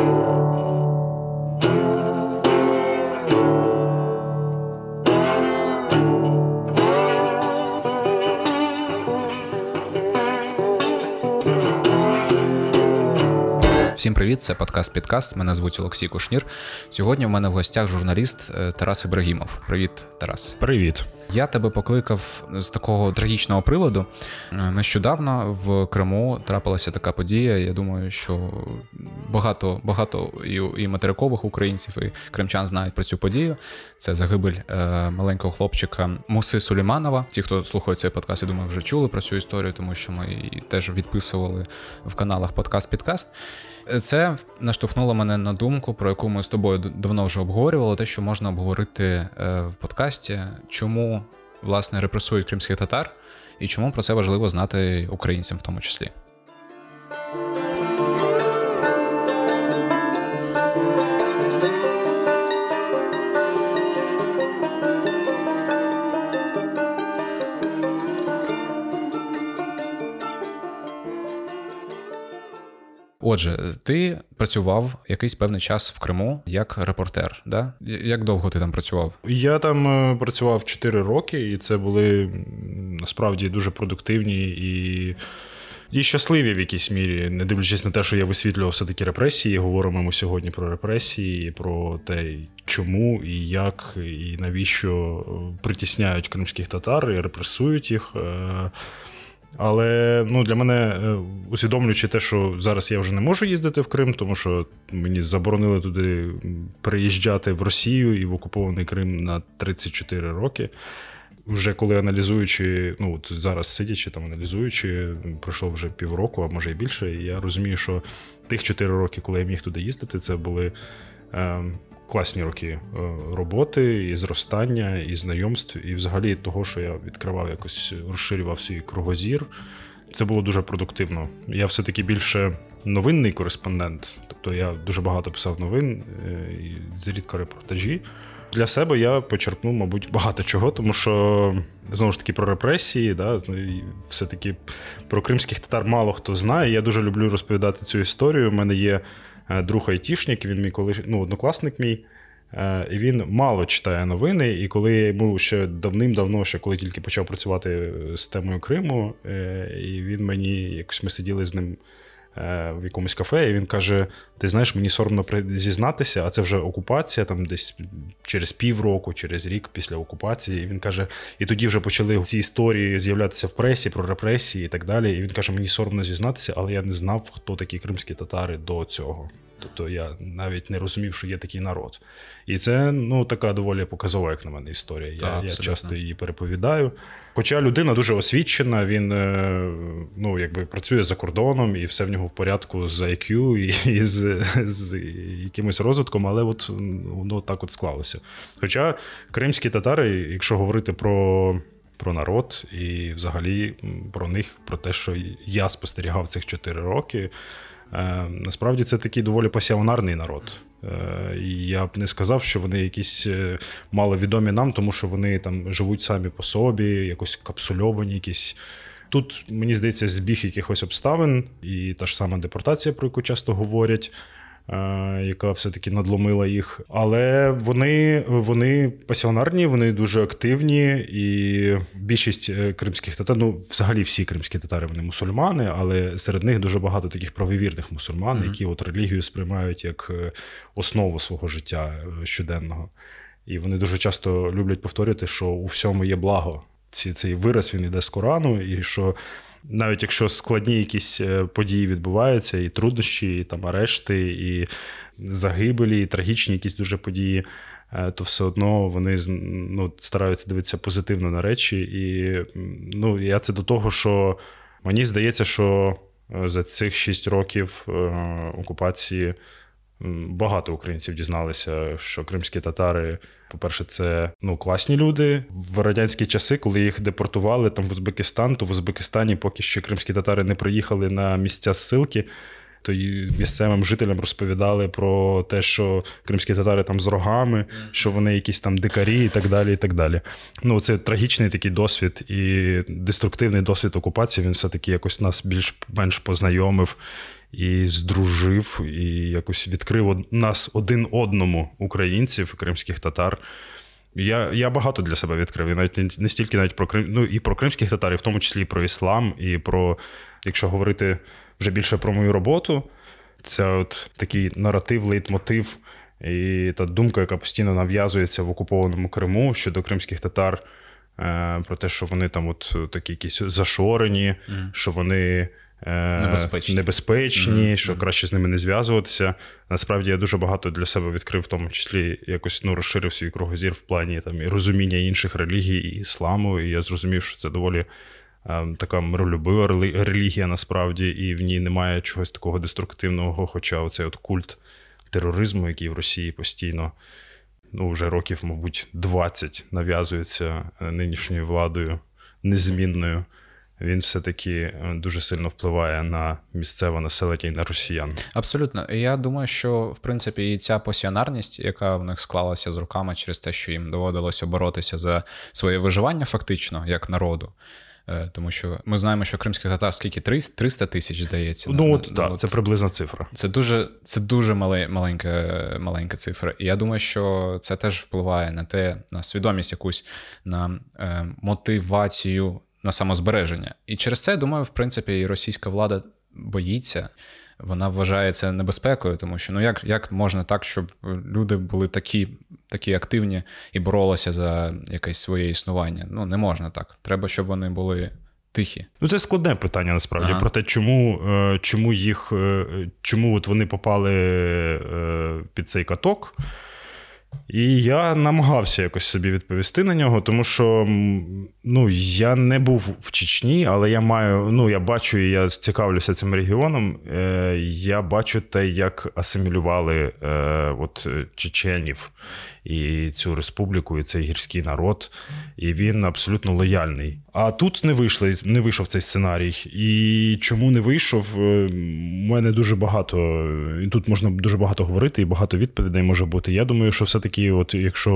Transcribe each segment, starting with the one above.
thank you. Всім привіт, це подкаст Підкаст. Мене звуть Олексій Кушнір. Сьогодні в мене в гостях журналіст е, Тарас Ібрагімов. Привіт, Тарас. Привіт. Я тебе покликав з такого трагічного приводу. Е, нещодавно в Криму трапилася така подія. Я думаю, що багато багато і, і материкових українців, і кримчан знають про цю подію. Це загибель е, маленького хлопчика Муси Суліманова. Ті, хто слухає цей подкаст, я думаю, вже чули про цю історію, тому що ми її теж відписували в каналах Подкаст-Підкаст. Це наштовхнуло мене на думку, про яку ми з тобою давно вже обговорювали, те, що можна обговорити е, в подкасті, чому власне репресують кримських татар, і чому про це важливо знати українцям в тому числі. Отже, ти працював якийсь певний час в Криму як репортер. Да? Як довго ти там працював? Я там е, працював 4 роки, і це були насправді дуже продуктивні і. І щасливі в якійсь мірі, не дивлячись на те, що я висвітлював все-таки репресії. Говоримо ми сьогодні про репресії, про те, чому і як, і навіщо притісняють кримських татар і репресують їх. Але ну, для мене, е, усвідомлюючи те, що зараз я вже не можу їздити в Крим, тому що мені заборонили туди приїжджати в Росію і в окупований Крим на 34 роки. Вже коли аналізуючи, ну от зараз сидячи там, аналізуючи, пройшло вже півроку, а може і більше, і я розумію, що тих 4 роки, коли я міг туди їздити, це були. Е, класні роки е, роботи, і зростання, і знайомств, і взагалі того, що я відкривав якось розширював свій кругозір. Це було дуже продуктивно. Я все-таки більше новинний кореспондент, тобто я дуже багато писав новин е, і зрідка репортажі. Для себе я почерпнув, мабуть, багато чого, тому що знову ж таки про репресії, да, все-таки про кримських татар мало хто знає. Я дуже люблю розповідати цю історію. У мене є друг айтішник, він мій коли ну, однокласник мій. Е, і Він мало читає новини, і коли йому ще давним-давно, ще коли тільки почав працювати з темою Криму, е, і він мені якось ми сиділи з ним Е, в якомусь кафе, і він каже: Ти знаєш, мені соромно зізнатися, а це вже окупація, там десь через півроку, через рік після окупації. І Він каже: І тоді вже почали ці історії з'являтися в пресі про репресії і так далі. І він каже: Мені соромно зізнатися, але я не знав, хто такі кримські татари до цього. Тобто я навіть не розумів, що є такий народ. І це ну така доволі показова, як на мене, історія. Я, я часто її переповідаю. Хоча людина дуже освічена, він е, ну, якби працює за кордоном, і все в нього в порядку з IQ і, і з, з якимось розвитком, але от воно так от склалося. Хоча кримські татари, якщо говорити про. Про народ і взагалі про них, про те, що я спостерігав цих 4 роки. Е, насправді це такий доволі пасіонарний народ. Е, я б не сказав, що вони якісь е, маловідомі нам, тому що вони там живуть самі по собі, якось капсульовані, якісь. Тут, мені здається, збіг якихось обставин, і та ж сама депортація, про яку часто говорять. Е, яка все-таки надломила їх. Але вони вони пасіонарні, вони дуже активні, і більшість е, кримських татар, ну взагалі всі кримські татари вони мусульмани, але серед них дуже багато таких правовірних мусульман, mm-hmm. які от релігію сприймають як е, основу свого життя щоденного. І вони дуже часто люблять повторювати, що у всьому є благо. Ці, Цей вираз він йде з Корану, і що навіть якщо складні якісь е, події відбуваються, і труднощі, і там арешти, і загибелі, і трагічні якісь дуже події, е, то все одно вони ну, стараються дивитися позитивно на речі. І ну, я це до того, що мені здається, що е, за цих шість років окупації. Багато українців дізналися, що кримські татари, по-перше, це ну класні люди в радянські часи, коли їх депортували там в Узбекистан, то в Узбекистані, поки ще кримські татари не приїхали на місця ссилки, то місцевим жителям розповідали про те, що кримські татари там з рогами, що вони якісь там дикарі і так далі. і так далі. Ну, Це трагічний такий досвід і деструктивний досвід окупації. Він все-таки якось нас більш-менш познайомив і здружив, і якось відкрив нас один одному, українців, кримських татар. Я я багато для себе відкрив. І навіть не, не стільки навіть про Крим, ну і про кримських татар, і в тому числі і про іслам, і про, якщо говорити вже більше про мою роботу, це от такий наратив, лейтмотив і та думка, яка постійно нав'язується в окупованому Криму щодо кримських татар, е, про те, що вони там от такі якісь зашорені, mm. що вони. Е, небезпечні, небезпечні mm-hmm. що краще з ними не зв'язуватися. Насправді я дуже багато для себе відкрив, в тому числі якось ну, розширив свій кругозір в плані там і розуміння інших релігій і ісламу. І я зрозумів, що це доволі е, така миролюбива релігія, насправді, і в ній немає чогось такого деструктивного, хоча оцей от культ тероризму, який в Росії постійно ну, вже років, мабуть, 20 нав'язується е, нинішньою владою незмінною. Він все-таки е, дуже сильно впливає на місцеве населення і на росіян. Абсолютно. Я думаю, що в принципі і ця пасіонарність, яка в них склалася з руками через те, що їм доводилося боротися за своє виживання, фактично, як народу. Е, тому що ми знаємо, що кримських татар скільки 300 тисяч здається. Ну от так, це приблизна цифра. Це дуже це дуже маленька маленька цифра. І я думаю, що це теж впливає на те, на свідомість якусь на е, мотивацію на самозбереження. І через це я думаю, в принципі, і російська влада боїться вона вважає це небезпекою, тому що ну як як можна так, щоб люди були такі такі активні і боролися за якесь своє існування? Ну не можна так. Треба, щоб вони були тихі. Ну це складне питання насправді ага. про те, чому е, чому їх, е, чому от вони попали е, під цей каток. І я намагався якось собі відповісти на нього, тому що ну, я не був в Чечні, але я маю, ну, я бачу і я цікавлюся цим регіоном. Е, Я бачу те, як асимілювали е, от, чеченів і цю республіку, і цей гірський народ, і він абсолютно лояльний. А тут не вийшли, не вийшов цей сценарій. І чому не вийшов? У е, мене дуже багато, і тут можна дуже багато говорити, і багато відповідей може бути. Я думаю, що все-таки, от якщо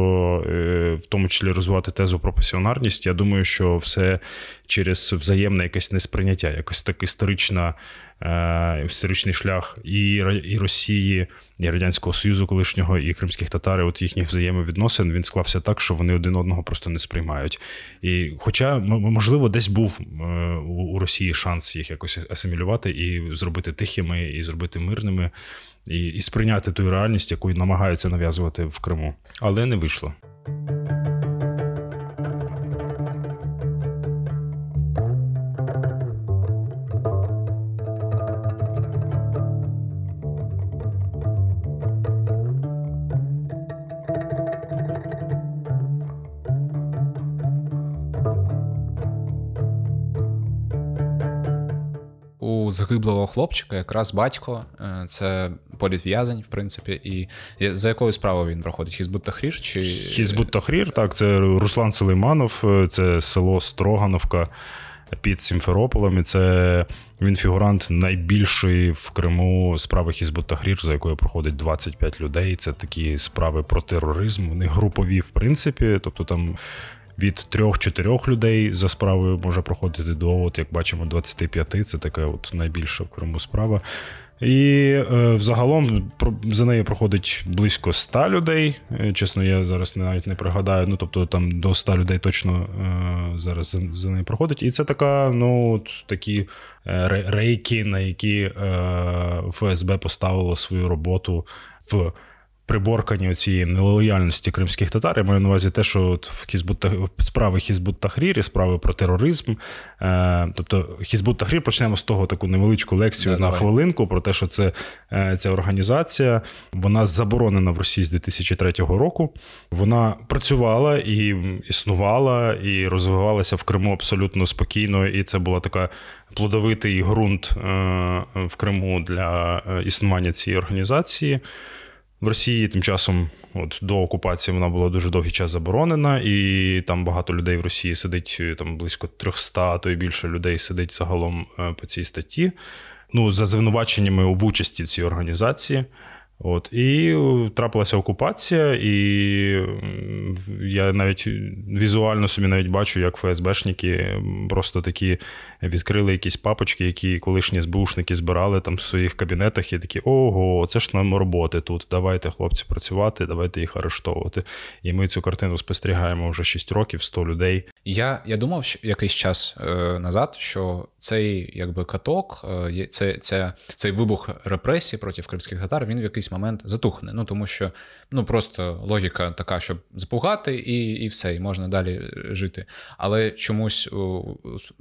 е, в тому числі розвивати тезу про пасіонарність, я думаю, що все через взаємне якесь несприйняття, якось так історична історичний шлях і і Росії, і Радянського Союзу колишнього, і кримських татар, от їхніх взаємовідносин він склався так, що вони один одного просто не сприймають. І, Хоча, можливо, десь був е, у Росії шанс їх якось асимілювати і зробити тихими, і зробити мирними, і, і сприйняти ту реальність, яку намагаються нав'язувати в Криму, але не вийшло. Загиблого хлопчика, якраз батько, е, це політв'язень, в принципі, і за якою справою він проходить? Хізбут Тахрір? чи... Хізбут Тахрір, так, це Руслан Сулейманов, е, це село Строгановка під Сімферополем. І це він фігурант найбільшої в Криму справи Хізбут Тахрір, за якою проходить 25 людей. Це такі справи про тероризм. Вони групові, в принципі, тобто там від трьох-чотирьох людей за справою може проходити до, от як бачимо, 25. Це така от найбільша в Криму справа. І е, взагалом за нею проходить близько 100 людей. Е, чесно, я зараз навіть не пригадаю. Ну тобто там до 100 людей точно е, зараз за, за нею проходить. І це така, ну от такі е, рейки, на які е, ФСБ поставило свою роботу в приборкані цієї нелояльності кримських татар. Я маю на увазі те, що от в Хізбут справи Хізбут Тахрір і справи про тероризм. Е, Тобто Хізбут Тахрір почнемо з того таку невеличку лекцію да, на давай. хвилинку про те, що це е, ця організація вона заборонена в Росії з 2003 року. Вона працювала і існувала, і розвивалася в Криму абсолютно спокійно. І це була така плодовитий ґрунт е, в Криму для е, існування цієї організації. В Росії тим часом, от до окупації, вона була дуже довгий час заборонена, і там багато людей в Росії сидить, там близько 300, а то й більше людей сидить загалом е, по цій статті. Ну, за звинуваченнями в участі в цій організації. От, І трапилася окупація, і я навіть візуально собі навіть бачу, як ФСБшники просто такі відкрили якісь папочки, які колишні СБУшники збирали там в своїх кабінетах, і такі: ого, це ж нам роботи тут. Давайте, хлопці, працювати, давайте їх арештовувати. І ми цю картину спостерігаємо вже 6 років, 100 людей. Я я думав що якийсь час е, назад, що цей якби каток, е, це, це, цей вибух репресій проти кримських татар, він в якийсь момент затухне. Ну тому що ну просто логіка така, щоб запугати, і і все, і можна далі жити. Але чомусь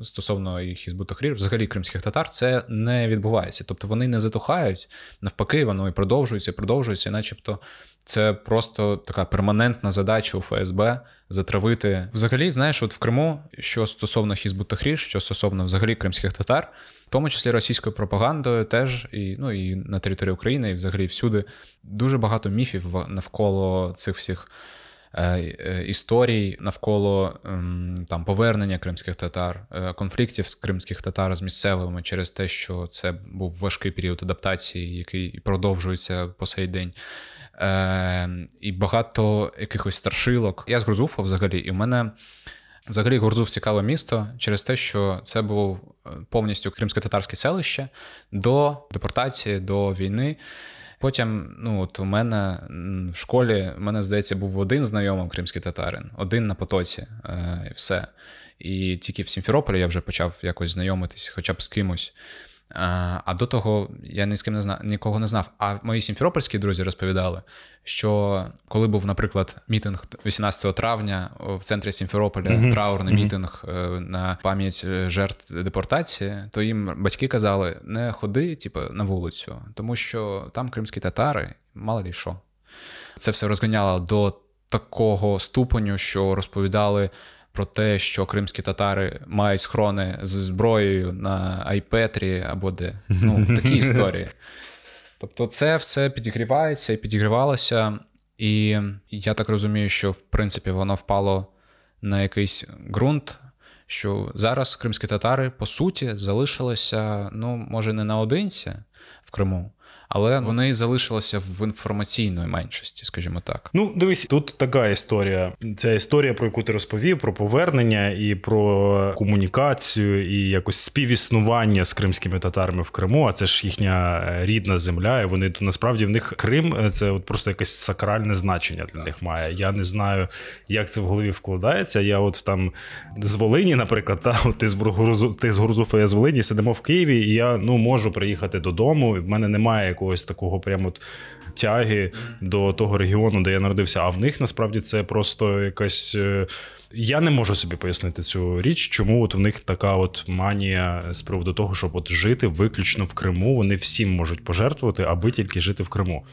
стосовно Хізбу Тахрір, взагалі кримських татар, це не відбувається. Тобто вони не затухають, навпаки, воно і продовжується, і продовжується, і начебто. Це просто така перманентна задача у ФСБ затравити. Взагалі, знаєш, от в Криму, що стосовно Хізбу Тахрір, що стосовно взагалі кримських татар, в тому числі російською пропагандою, теж і ну і на території України, і взагалі всюди дуже багато міфів навколо цих всіх. Е, е, історій навколо ем, там повернення кримських татар, е, конфліктів кримських татар з місцевими через те, що це був важкий період адаптації, який продовжується по сей день. І багато якихось старшилок. Я з Грузуфа взагалі, і в мене. Взагалі, Гурзуф цікаве місто через те, що це був повністю кримсько-татарське селище до депортації, до війни. Потім, ну от у мене в школі, в мене здається, був один знайомий кримський татарин, один на потоці, е, все. І тільки в Сімферополі я вже почав якось знайомитись, хоча б з кимось. А до того я ні з ким не знав, нікого не знав. А мої сімферопольські друзі розповідали, що коли був, наприклад, мітинг 18 травня в центрі Сімферополя, mm-hmm. траурний mm-hmm. мітинг е, на пам'ять е, жертв депортації, то їм батьки казали: не ходи, типу, на вулицю, тому що там кримські татари, мало лі що. Це все розганяло до такого ступеню, що розповідали про те, що кримські татари мають схорони з зброєю на Айпетрі або де. Ну, такі історії. Тобто, це все підігрівається і підігрівалося. І я так розумію, що в принципі воно впало на якийсь ґрунт, що зараз кримські татари, по суті, залишилися, ну, може, не наодинці в Криму, але вони залишилися в інформаційної меншості, скажімо так. Ну, дивись, тут така історія. Ця історія, про яку ти розповів, про повернення і про комунікацію, і якось співіснування з кримськими татарами в Криму. А це ж їхня е, рідна земля. і Вони то насправді в них Крим е, це от просто якесь сакральне значення для них має. Я не знаю, як це в голові вкладається. Я от там з Волині, наприклад, та от ти з Грузу, ти з Грузуфа, я з Волині сидимо в Києві, і я ну можу приїхати додому. В мене немає якогось такого прямо от тяги до того регіону, де я народився. А в них насправді це просто якась. Е, я не можу собі пояснити цю річ, чому от в них така от манія з приводу того, щоб от жити виключно в Криму. Вони всім можуть пожертвувати, аби тільки жити в Криму.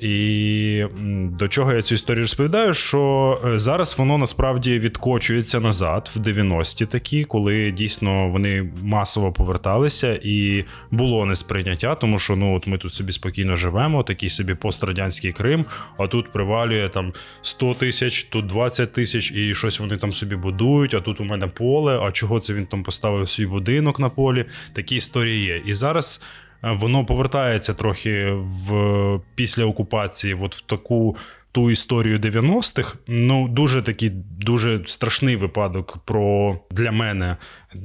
І до чого я цю історію розповідаю? Що е, зараз воно насправді відкочується назад в 90-ті такі, коли дійсно вони масово поверталися, і було несприйняття, тому що ну от ми тут собі спокійно живемо, такий собі пострадянський Крим, а тут привалює там 100 тисяч, тут 20 тисяч, і щось вони там собі будують. А тут у мене поле. А чого це він там поставив свій будинок на полі? Такі історії є. І зараз. Е, воно повертається трохи в після окупації, от в таку ту історію 90-х. Ну, дуже такий дуже страшний випадок про для мене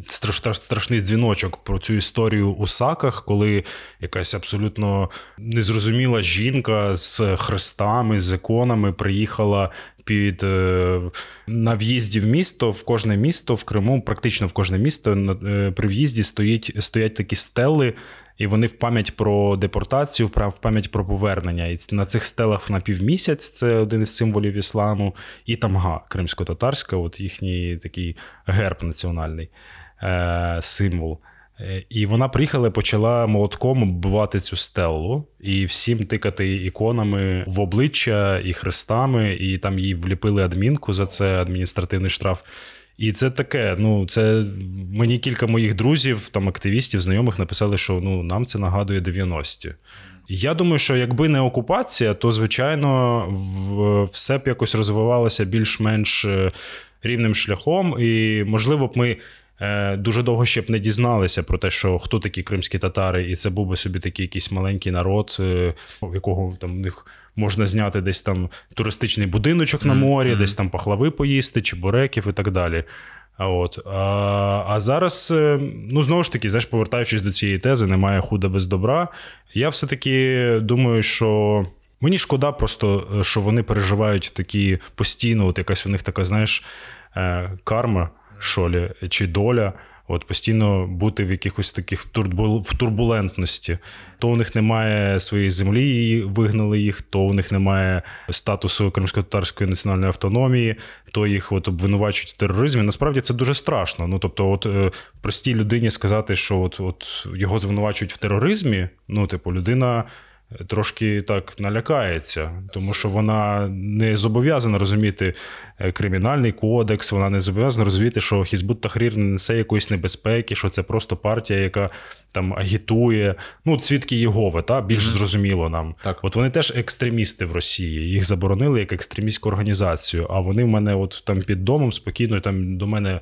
страш, страшний дзвіночок про цю історію у саках, коли якась абсолютно незрозуміла жінка з хрестами, з іконами приїхала. Під е, на в'їзді в місто, в кожне місто в Криму, практично в кожне місто е, при в'їзді стоїть стоять такі стели і вони в пам'ять про депортацію, в пам'ять про повернення. І на цих стелах на півмісяць це один із символів ісламу, і тамга кримсько-татарська, от їхній такий герб національний е, символ. Е, і вона приїхала, почала молотком оббивати цю стелу і всім тикати іконами в обличчя і хрестами, і там їй вліпили адмінку за це адміністративний штраф. І це таке. Ну, це мені кілька моїх друзів, там активістів, знайомих написали, що ну нам це нагадує 90-ті. Я думаю, що якби не окупація, то звичайно все б якось розвивалося більш-менш е, рівним шляхом, і можливо б ми е, дуже довго ще б не дізналися про те, що хто такі кримські татари, і це був би собі такий якийсь маленький народ, е, в якого там в них. Можна зняти десь там туристичний будиночок на морі, mm-hmm. десь там пахлави поїсти, чебуреків і так далі. А от а, а зараз, е, ну знову ж таки, знаєш, повертаючись до цієї тези, немає худа без добра. Я все-таки думаю, що мені шкода, просто е, що вони переживають такі постійно, от якась у них така, знаєш, е, карма, що лі, чи доля. От постійно бути в якихось таких в турбулентності. То у них немає своєї землі, і вигнали їх, то у них немає статусу кримсько-татарської національної автономії, то їх от обвинувачують в тероризмі. Насправді це дуже страшно. Ну тобто, от е, простій людині сказати, що от, от його звинувачують в тероризмі. Ну, типу, людина трошки так налякається, тому що вона не зобов'язана розуміти е, кримінальний кодекс, вона не зобов'язана розуміти, що Хізбут Тахрір не несе якоїсь небезпеки, що це просто партія, яка там агітує. Ну, свідки Єгови, та більш mm-hmm. зрозуміло нам. Так. От вони теж екстремісти в Росії. Їх заборонили як екстремістську організацію. А вони в мене, от там під домом спокійно, там до мене е,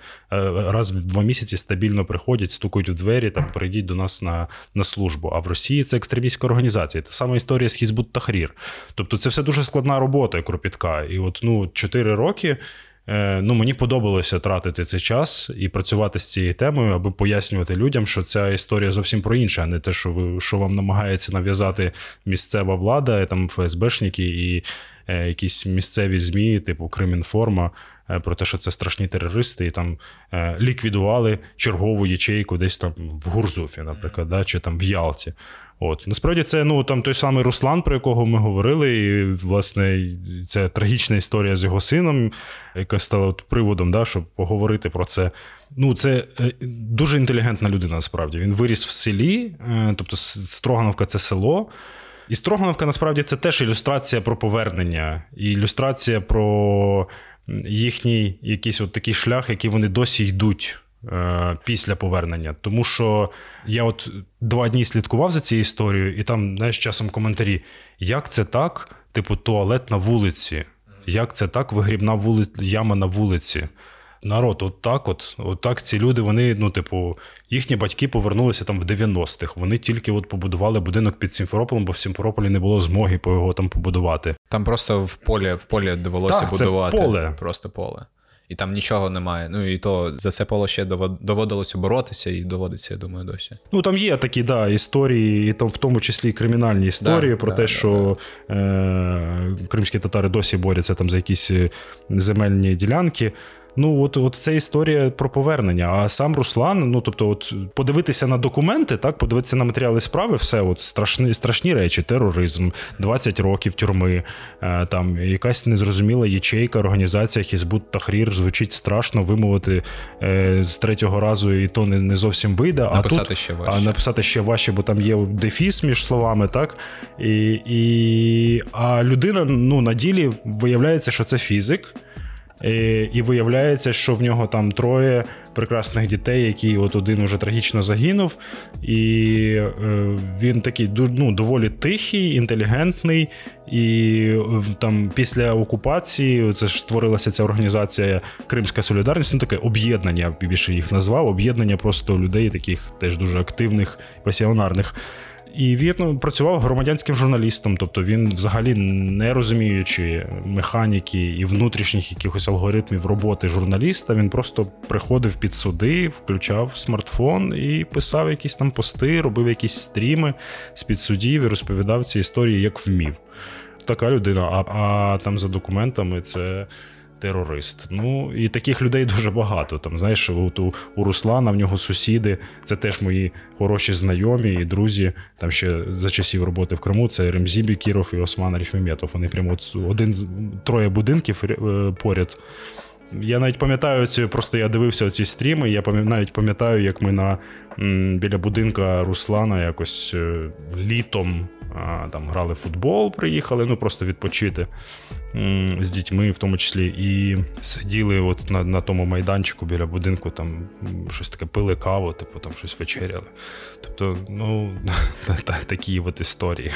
раз в два місяці стабільно приходять, стукають у двері, там прийдіть до нас на на службу. А в Росії це екстремістська організація. Сама історія з Хізбут Тахрір. Тобто, це все дуже складна робота, кропітка. І от ну, чотири роки. Е, ну, Мені подобалося тратити цей час і працювати з цією темою, аби пояснювати людям, що ця історія зовсім про інше, а не те, що ви що вам намагається нав'язати місцева влада, там ФСБшники і е, якісь місцеві ЗМІ, типу Кримінформа, е, про те, що це страшні терористи, і там е, ліквідували чергову ячейку десь там в Гурзуфі, наприклад, да, чи там в Ялті. От насправді це ну там той самий Руслан, про якого ми говорили, і власне це трагічна історія з його сином, яка стала от приводом, да, щоб поговорити про це. Ну, це е, дуже інтелігентна людина. Насправді він виріс в селі, е, тобто Строгановка це село. І Строгановка насправді це теж ілюстрація про повернення, і ілюстрація про їхній якийсь от такий шлях, який вони досі йдуть. Е, після повернення. Тому що я от два дні слідкував за цією історією, і там, знаєш, часом коментарі: як це так? Типу, туалет на вулиці, як це так, вигрібна вули... яма на вулиці. Народ, от так, от, от так ці люди, вони, ну, типу, їхні батьки повернулися там в 90-х. Вони тільки от побудували будинок під Сімферополем, бо в Сімферополі не було змоги по його там побудувати. Там просто в полі в полі довелося так, будувати. Це поле. Просто поле і там нічого немає. Ну і то за це поло ще доводилося боротися, і доводиться, я думаю, досі. Ну там є такі да, історії, і там в тому числі і кримінальні історії да, про да, те, да, що е- кримські татари досі борються там за якісь е, земельні ділянки. Ну, от от це історія про повернення. А сам Руслан, ну тобто, от подивитися на документи, так, подивитися на матеріали справи, все от страшні страшні речі, тероризм, 20 років тюрми, е, там якась незрозуміла ячейка, організація Хізбут Тахрір звучить страшно вимовити е, з третього разу, і то не не зовсім вийде. Написати а тут, ще важче. А написати ще важче, бо там є дефіс між словами, так? І, і, А людина ну, на ділі виявляється, що це фізик. І і виявляється, що в нього там троє прекрасних дітей, які от один уже трагічно загинув. І е, він такий ну, доволі тихий, інтелігентний. І там після окупації це ж створилася ця організація Кримська Солідарність, ну таке об'єднання, більше їх назвав, об'єднання просто людей, таких теж дуже активних, пасіонарних. І він працював громадянським журналістом, тобто він, взагалі, не розуміючи механіки і внутрішніх якихось алгоритмів роботи журналіста, він просто приходив під суди, включав смартфон і писав якісь там пости, робив якісь стріми з під судів і розповідав ці історії як вмів. Така людина. А, а там за документами це терорист. Ну і таких людей дуже багато. Там знаєш, от у, у Руслана в нього сусіди, це теж мої хороші знайомі і друзі. Там ще за часів роботи в Криму це Ремзі Бікіров і Осман Аріфміметов. Вони прямо от один троє будинків е, поряд. Я навіть пам'ятаю ці, просто я дивився ці стріми. Я навіть пам'ятаю, як ми на біля будинка Руслана якось е, літом там грали в футбол, приїхали, ну просто відпочити з дітьми, в тому числі, і сиділи от на на тому майданчику біля будинку, там щось таке пили каву, типу там щось вечеряли. Тобто, ну такі от історії.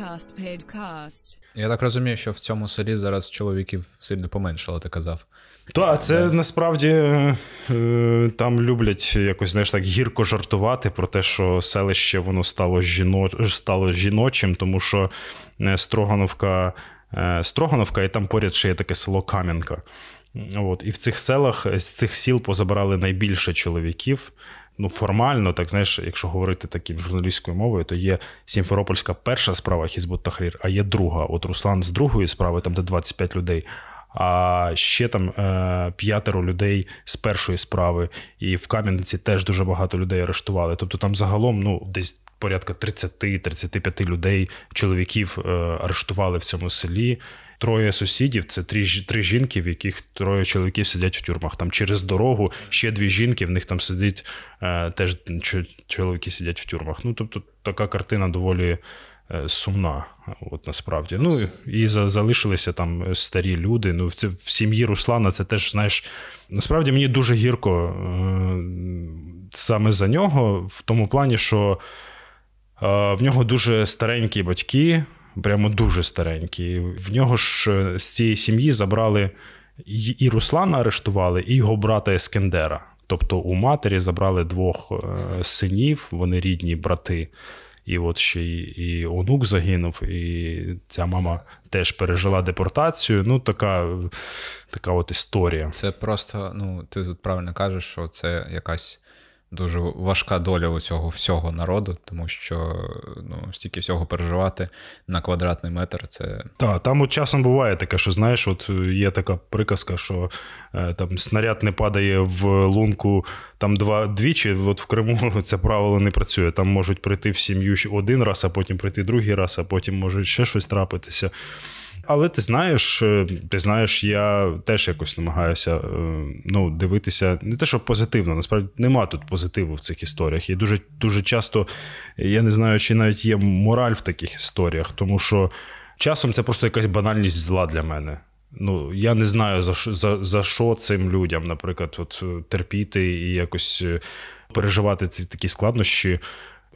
Podcast Podcast. Я так розумію, що в цьому селі зараз чоловіків сильно поменшало, ти казав. Так, це насправді е, там люблять якось знаєш, так гірко жартувати про те, що селище воно стало жіно... стало жіночим, тому що е, Строгановка, е, Строгановка, і там поряд ще є таке село Кам'янка. От, І в цих селах з цих сіл позабирали найбільше чоловіків. Ну, формально, так знаєш, якщо говорити таким журналістською мовою, то є Сімферопольська перша справа Хізбут Тахрір, а є друга. От Руслан з другої справи, там де 25 людей. А ще там е, п'ятеро людей з першої справи, і в Кам'янці теж дуже багато людей арештували. Тобто там загалом ну, десь порядка 30-35 людей, чоловіків е, арештували в цьому селі. Троє сусідів це три три жінки, в яких троє чоловіків сидять в тюрмах. Там через дорогу ще дві жінки, в них там сидить е, теж чоловіки сидять в тюрмах. Ну тобто така картина доволі е, сумна. От насправді. Ну і залишилися там старі люди. Ну, в, в сім'ї Руслана це теж, знаєш, насправді мені дуже гірко е, саме за нього, в тому плані, що е, в нього дуже старенькі батьки прямо дуже старенький. В нього ж е, з цієї сім'ї забрали і Руслана арештували, і його брата Ескендера. Тобто у матері забрали двох е, синів, вони рідні брати. І от ще й і онук загинув, і ця мама теж пережила депортацію. Ну, така така от історія. Це просто, ну, ти тут правильно кажеш, що це якась дуже важка доля у цього всього народу, тому що ну, стільки всього переживати на квадратний метр. Це так, там от часом буває таке, що знаєш, от є така приказка, що е, там снаряд не падає в лунку там два двічі. От в Криму це правило не працює. Там можуть прийти в сім'ю один раз, а потім прийти другий раз, а потім може ще щось трапитися. Але ти знаєш, е, ти знаєш, я теж якось намагаюся е, ну, дивитися не те, що позитивно, насправді нема тут позитиву в цих історіях. І дуже дуже часто я не знаю, чи навіть є мораль в таких історіях, тому що часом це просто якась банальність зла для мене. Ну, я не знаю, за за, за що цим людям, наприклад, от, терпіти і якось е, переживати ці такі складнощі.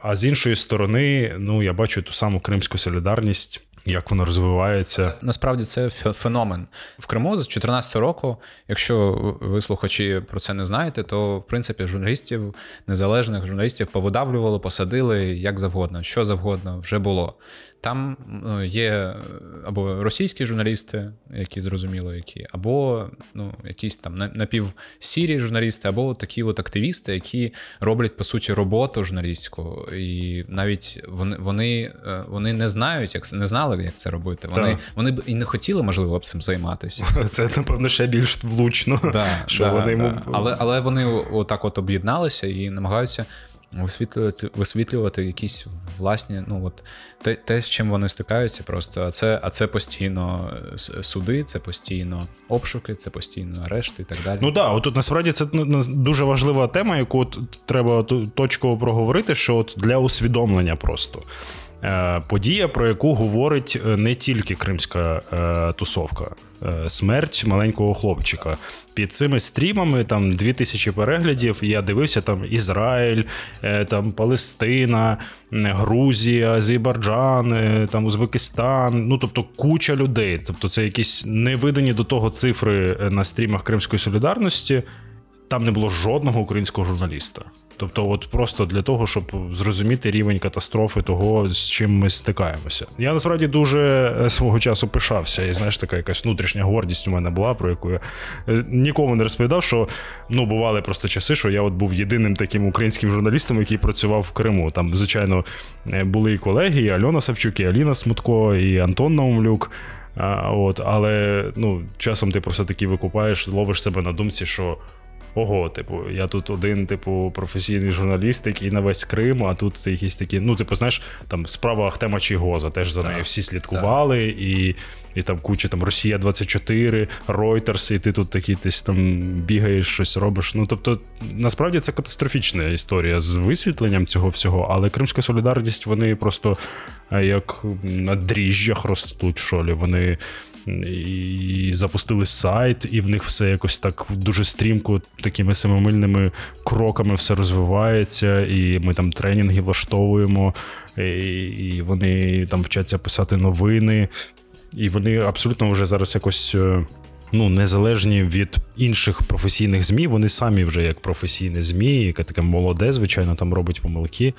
А з іншої сторони, ну я бачу ту саму кримську солідарність як воно розвивається. Насправді це феномен в Криму з 2014 року. Якщо ви слухачі про це не знаєте, то в принципі журналістів незалежних журналістів повидавлювали, посадили як завгодно, що завгодно вже було. Там ну, є або російські журналісти, які зрозуміло, які, або ну, якісь там напівсірі журналісти, або такі от активісти, які роблять по суті роботу журналістську, і навіть вони вони, е, вони не знають, як не знали, як це робити. Вони вони б і не хотіли, можливо, б цим займатися. Це напевно ще більш влучно. Да, що да, вони да. Але але вони отак от об'єдналися і намагаються висвітлювати висвітлювати якісь власні, ну от те, те, з чим вони стикаються, просто а це а це постійно суди, це постійно обшуки, це постійно арешти і так далі. Ну так, отут насправді це дуже важлива тема, яку от треба точково проговорити, що от для усвідомлення просто. Е, подія, про яку говорить е, не тільки кримська е, тусовка, смерть маленького хлопчика. Під цими стрімами там 2000 переглядів. Я дивився там Ізраїль, там Палестина, Грузія, Азербайджан, там Узбекистан. Ну тобто куча людей. Тобто, це якісь невидані до того цифри на стрімах Кримської солідарності. Там не було жодного українського журналіста. Тобто, от просто для того, щоб зрозуміти рівень катастрофи того, з чим ми стикаємося. Я насправді дуже е, свого часу пишався, і знаєш, така якась внутрішня гордість у мене була, про яку я е, нікому не розповідав, що ну бували просто часи, що я от був єдиним таким українським журналістом, який працював в Криму. Там, звичайно, е, були і колеги, і Альона Савчук, і Аліна Смутко, і Антон Наумлюк. А, от, Але ну, часом ти просто таки викупаєш, ловиш себе на думці, що ого, типу, я тут один, типу, професійний журналіст, який на весь Крим, а тут якісь такі, ну, типу, знаєш, там справа Ахтема Чийгоза, теж за нею всі слідкували, і і там куча там Росія 24, Reuters, і ти тут такий десь там бігаєш, щось робиш. Ну, тобто, насправді це катастрофічна історія з висвітленням цього всього, але Кримська солідарність, вони просто як на дріжджах ростуть шолі. Вони і запустили сайт, і в них все якось так дуже стрімко, такими семимильними кроками все розвивається, і ми там тренінги влаштовуємо, і вони там вчаться писати новини. І вони абсолютно вже зараз якось. Е, ну, незалежні від інших професійних ЗМІ, вони самі вже як професійне ЗМІ, яке таке молоде, звичайно, там робить помилки.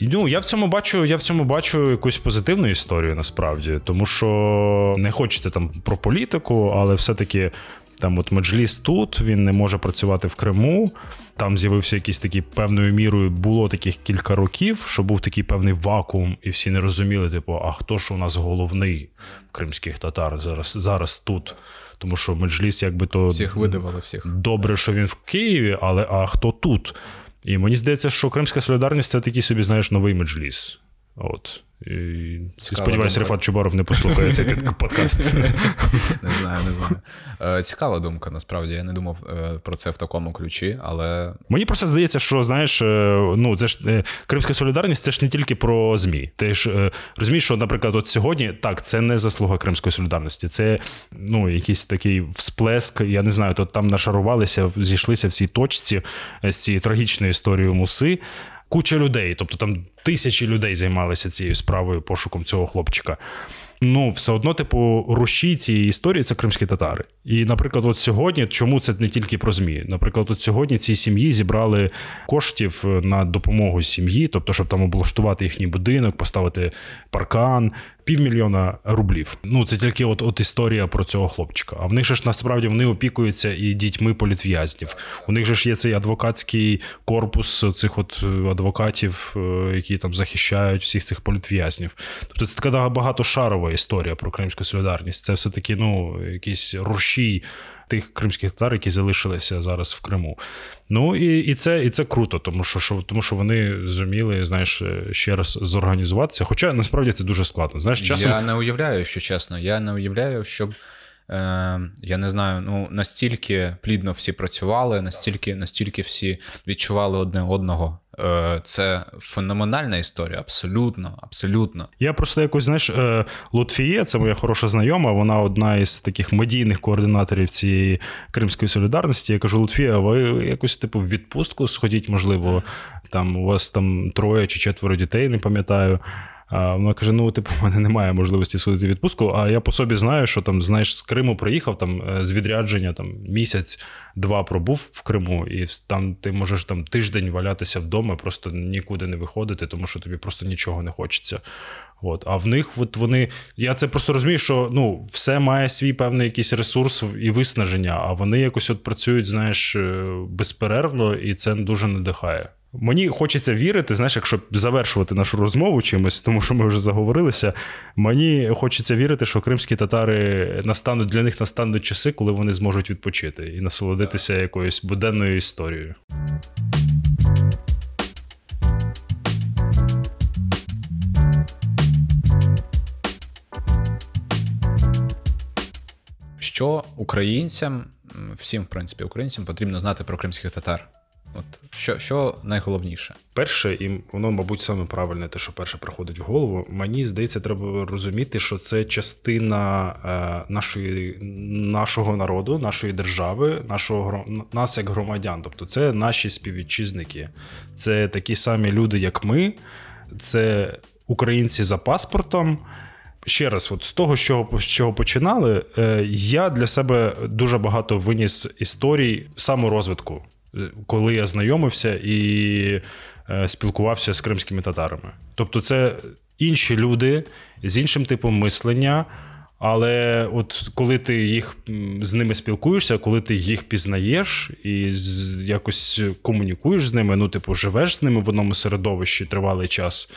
Ну, я в цьому бачу, я в цьому бачу якусь позитивну історію насправді, тому що не хочеться там про політику, але все-таки там от меджліс тут він не може працювати в Криму. Там з'явився якийсь такий певною мірою. Було таких кілька років, що був такий певний вакуум, і всі не розуміли, типу, а хто ж у нас головний в кримських татар зараз зараз тут. Тому що меджліс, якби то всіх видавали всіх. Добре, що він в Києві, але а хто тут? І мені здається, що Кримська солідарність це такий собі, знаєш, новий меджліс. От. І Сподіваюся, Рефат Чубаров не послухає цей подкаст. Не знаю, не знаю. Е, цікава думка, насправді. Я не думав е, про це в такому ключі, але. Мені просто здається, що знаєш, е, ну це ж Кримська солідарність це ж не тільки про ЗМІ. Ти ж розумієш, що, наприклад, от сьогодні так, це не заслуга Кримської солідарності, це ну, якийсь такий всплеск. Я не знаю, то там нашарувалися, зійшлися в цій точці з цією трагічною історією муси куча людей, тобто там тисячі людей займалися цією справою пошуком цього хлопчика ну все одно, типу, руші цієї історії це кримські татари. І, наприклад, от сьогодні, чому це не тільки про ЗМІ? Наприклад, от сьогодні ці сім'ї зібрали коштів на допомогу сім'ї, тобто, щоб там облаштувати їхній будинок, поставити паркан, півмільйона рублів. Ну це тільки от от історія про цього хлопчика. А в них же ж насправді вони опікуються і дітьми політв'язнів. У них же ж є цей адвокатський корпус цих от адвокатів, е, які там захищають всіх цих політв'язнів. Тобто це така багатошарова історія про кримську солідарність. Це все-таки ну, якийсь рушій тих кримських татар, які залишилися зараз в Криму. Ну і і, це і це круто, тому що що, тому що вони зуміли, знаєш, ще раз зорганізуватися. Хоча насправді це дуже складно. Знаєш, часом... Я не уявляю, що чесно. Я не уявляю, щоб. Е, я не знаю, ну настільки плідно всі працювали, настільки настільки всі відчували одне одного. Е, це феноменальна історія, абсолютно, абсолютно. Я просто якось знаєш, е, Лутфіє, це моя хороша знайома. Вона одна із таких медійних координаторів цієї кримської солідарності. Я кажу, Лутфія, ви якось типу в відпустку сходіть, можливо, там у вас там троє чи четверо дітей, не пам'ятаю. Вона каже: ну, типу, в мене немає можливості судити відпустку. А я по собі знаю, що там, знаєш, з Криму приїхав там е, з відрядження там місяць-два пробув в Криму, і там ти можеш там тиждень валятися вдома, просто нікуди не виходити, тому що тобі просто нічого не хочеться. От. А в них от вони. Я це просто розумію, що ну, все має свій певний якийсь ресурс і виснаження, а вони якось от працюють, знаєш, е, безперервно, і це дуже надихає. Мені хочеться вірити, знаєш, якщо завершувати нашу розмову чимось, тому що ми вже заговорилися. Мені хочеться вірити, що кримські татари настануть для них настануть часи, коли вони зможуть відпочити і насолодитися якоюсь буденною історією. Що українцям, всім, в принципі, українцям потрібно знати про кримських татар? От що що найголовніше? Перше, і воно, мабуть, саме правильне, те, що перше приходить в голову. Мені здається, треба розуміти, що це частина е, нашої, нашого народу, нашої держави, нашого нас як громадян. Тобто, це наші співвітчизники, це такі самі люди, як ми, це українці за паспортом. Ще раз, от з того, що з чого починали, е, я для себе дуже багато виніс історій саморозвитку коли я знайомився і е, спілкувався з кримськими татарами. Тобто, це інші люди з іншим типом мислення. Але от коли ти їх з ними спілкуєшся, коли ти їх пізнаєш і якось комунікуєш з ними, ну, типу, живеш з ними в одному середовищі тривалий час,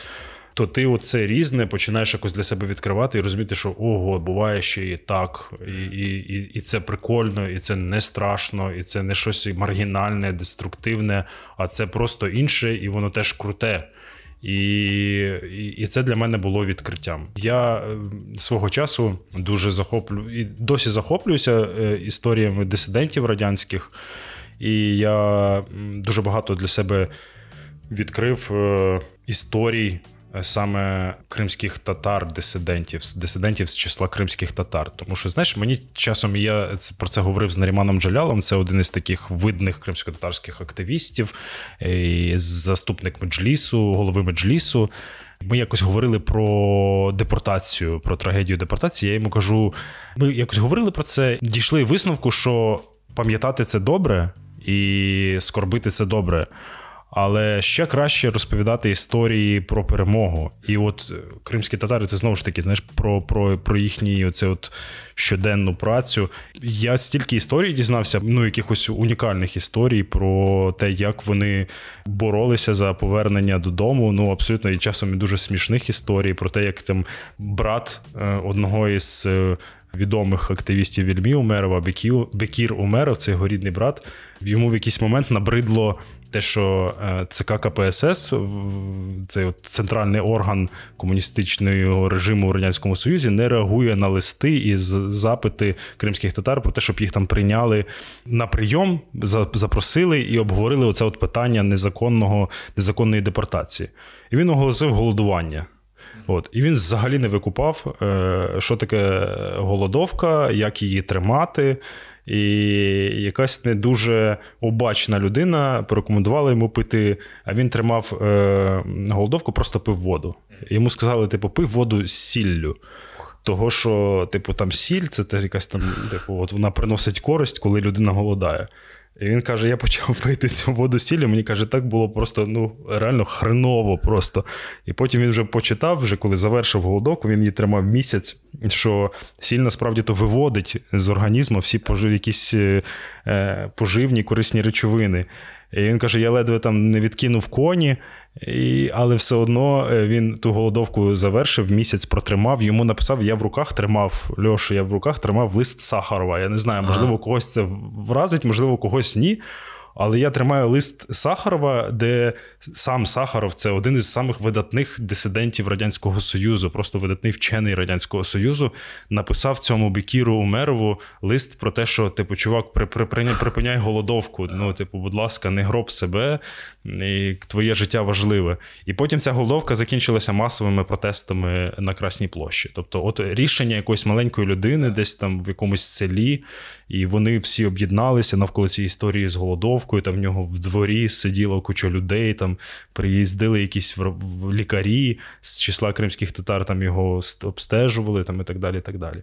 то ти оце різне починаєш якось для себе відкривати і розуміти, що ого, буває ще і так, і і, і, це прикольно, і це не страшно, і це не щось маргінальне, деструктивне, а це просто інше, і воно теж круте. І і, це для мене було відкриттям. Я е, свого часу дуже захоплю і досі захоплююся е, історіями дисидентів радянських, і я дуже багато для себе відкрив е, історій саме кримських татар, дисидентів, дисидентів з числа кримських татар. Тому що, знаєш, мені часом я про це говорив з Наріманом Джалялом. Це один із таких видних кримсько-татарських активістів, і заступник меджлісу, голови меджлісу. Ми якось говорили про депортацію, про трагедію депортації. Я йому кажу: ми якось говорили про це, дійшли висновку, що пам'ятати це добре і скорбити це добре. Але ще краще розповідати історії про перемогу. І от е, кримські татари це знову ж таки, знаєш, про про, про їхню щоденну працю. Я стільки історій дізнався, ну якихось унікальних історій про те, як вони боролися за повернення додому. Ну абсолютно і часом і дуже смішних історій про те, як там брат е, одного із. Відомих активістів Вільмі Умерова, Бекір Умеров, це його рідний брат. Йому в якийсь момент набридло те, що е, ЦК КПСС, цей от центральний орган комуністичного режиму в радянському Союзі, не реагує на листи і запити кримських татар про те, щоб їх там прийняли на прийом, запросили і обговорили оце от питання незаконного незаконної депортації. І він оголосив голодування. От. І він взагалі не викупав, е, що таке голодовка, як її тримати. І якась не дуже обачна людина порекомендувала йому пити, а він тримав е, голодовку, просто пив воду. Йому сказали, типу, пив воду з сіллю. Того, що, типу, там сіль, це якась там, типу, от вона приносить користь, коли людина голодає. І він каже: я почав пити цю воду сілі. Мені каже, так було просто ну, реально хреново просто. І потім він вже почитав, вже коли завершив голодовку, він її тримав місяць, що сіль насправді то виводить з організму всі пожив, якісь е, е, поживні корисні речовини. І він каже: я ледве там не відкинув коні, і, але все одно е, він ту голодовку завершив, місяць протримав. Йому написав: Я в руках тримав Льошу, я в руках тримав лист Сахарова. Я не знаю, можливо, когось це вразить, можливо, когось ні. Але я тримаю лист Сахарова, де сам Сахаров це один із самих видатних дисидентів Радянського Союзу, просто видатний вчений Радянського Союзу, написав цьому Бекіру Умерову лист про те, що типу, чувак, припиняй, припиняй голодовку. Ну, типу, будь ласка, не гроб себе, і твоє життя важливе. І потім ця голодовка закінчилася масовими протестами на Красній площі. Тобто, от рішення якоїсь маленької людини, десь там в якомусь селі, і вони всі об'єдналися навколо цієї історії з голодовкою. Там в нього в дворі сиділо куча людей. Там приїздили якісь лікарі з числа кримських татар, там його обстежували, там і так далі. і так далі.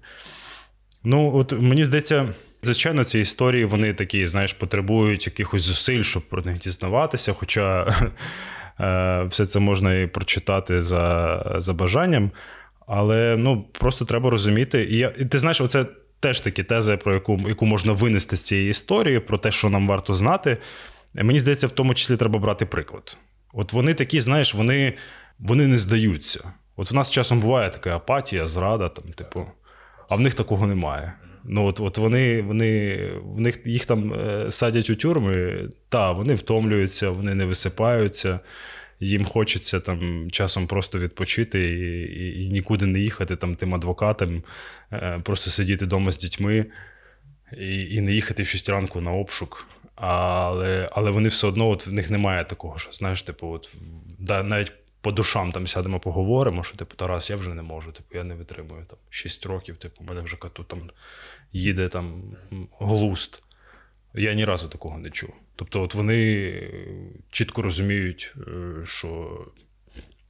Ну, от мені здається, звичайно, ці історії вони такі, знаєш, потребують якихось зусиль, щоб про них дізнаватися. Хоча е, все це можна і прочитати за за бажанням. Але ну, просто треба розуміти. І, я, і ти знаєш, оце теж такі тези, про яку яку можна винести з цієї історії, про те, що нам варто знати. Мені здається, в тому числі треба брати приклад. От вони такі, знаєш, вони вони не здаються. От в нас часом буває така апатія, зрада, там, типу, а в них такого немає. Ну, от от вони, вони, в них їх там е, садять у тюрми, та вони втомлюються, вони не висипаються їм хочеться там часом просто відпочити і, і, і нікуди не їхати там тим адвокатам, е, просто сидіти вдома з дітьми і і не їхати в 6 ранку на обшук. Але але вони все одно от в них немає такого, що знаєш, типу, от да, навіть по душам там сядемо, поговоримо, що типу, Тарас, я вже не можу, типу, я не витримую там 6 років, типу, у мене вже тут там їде там глуст. Я ні разу такого не чув. Тобто, от вони чітко розуміють, е, що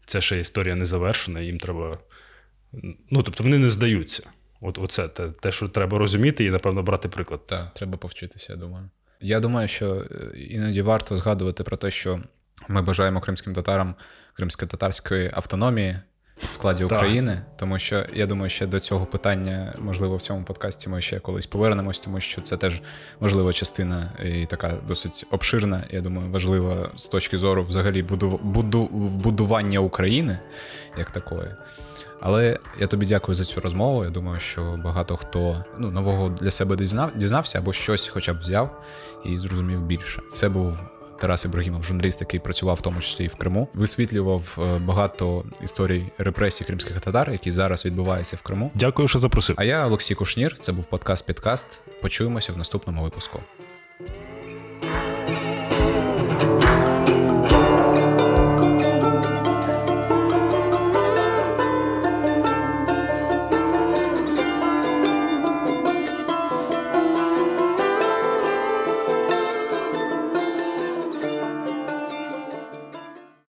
це ще історія не завершена, їм треба. Ну, тобто, вони не здаються. От Оце те, те, що треба розуміти, і, напевно, брати приклад. Так, треба повчитися, я думаю. Я думаю, що е, іноді варто згадувати про те, що ми бажаємо кримським татарам кримсько-татарської автономії в складі України, тому що я думаю, що до цього питання, можливо, в цьому подкасті ми ще колись повернемось, тому що це теж важлива частина і така досить обширна. Я думаю, важлива з точки зору взагалі буду, буду, будування України як такої. Але я тобі дякую за цю розмову. Я думаю, що багато хто ну, нового для себе дізнав, дізнався або щось, хоча б взяв і зрозумів більше. Це був Тарас Ібрагімов, журналіст, який працював в тому числі і в Криму, висвітлював е, багато історій репресій кримських татар, які зараз відбуваються в Криму. Дякую, що запросив. А я Олексій Кушнір. Це був подкаст Підкаст. Почуємося в наступному випуску.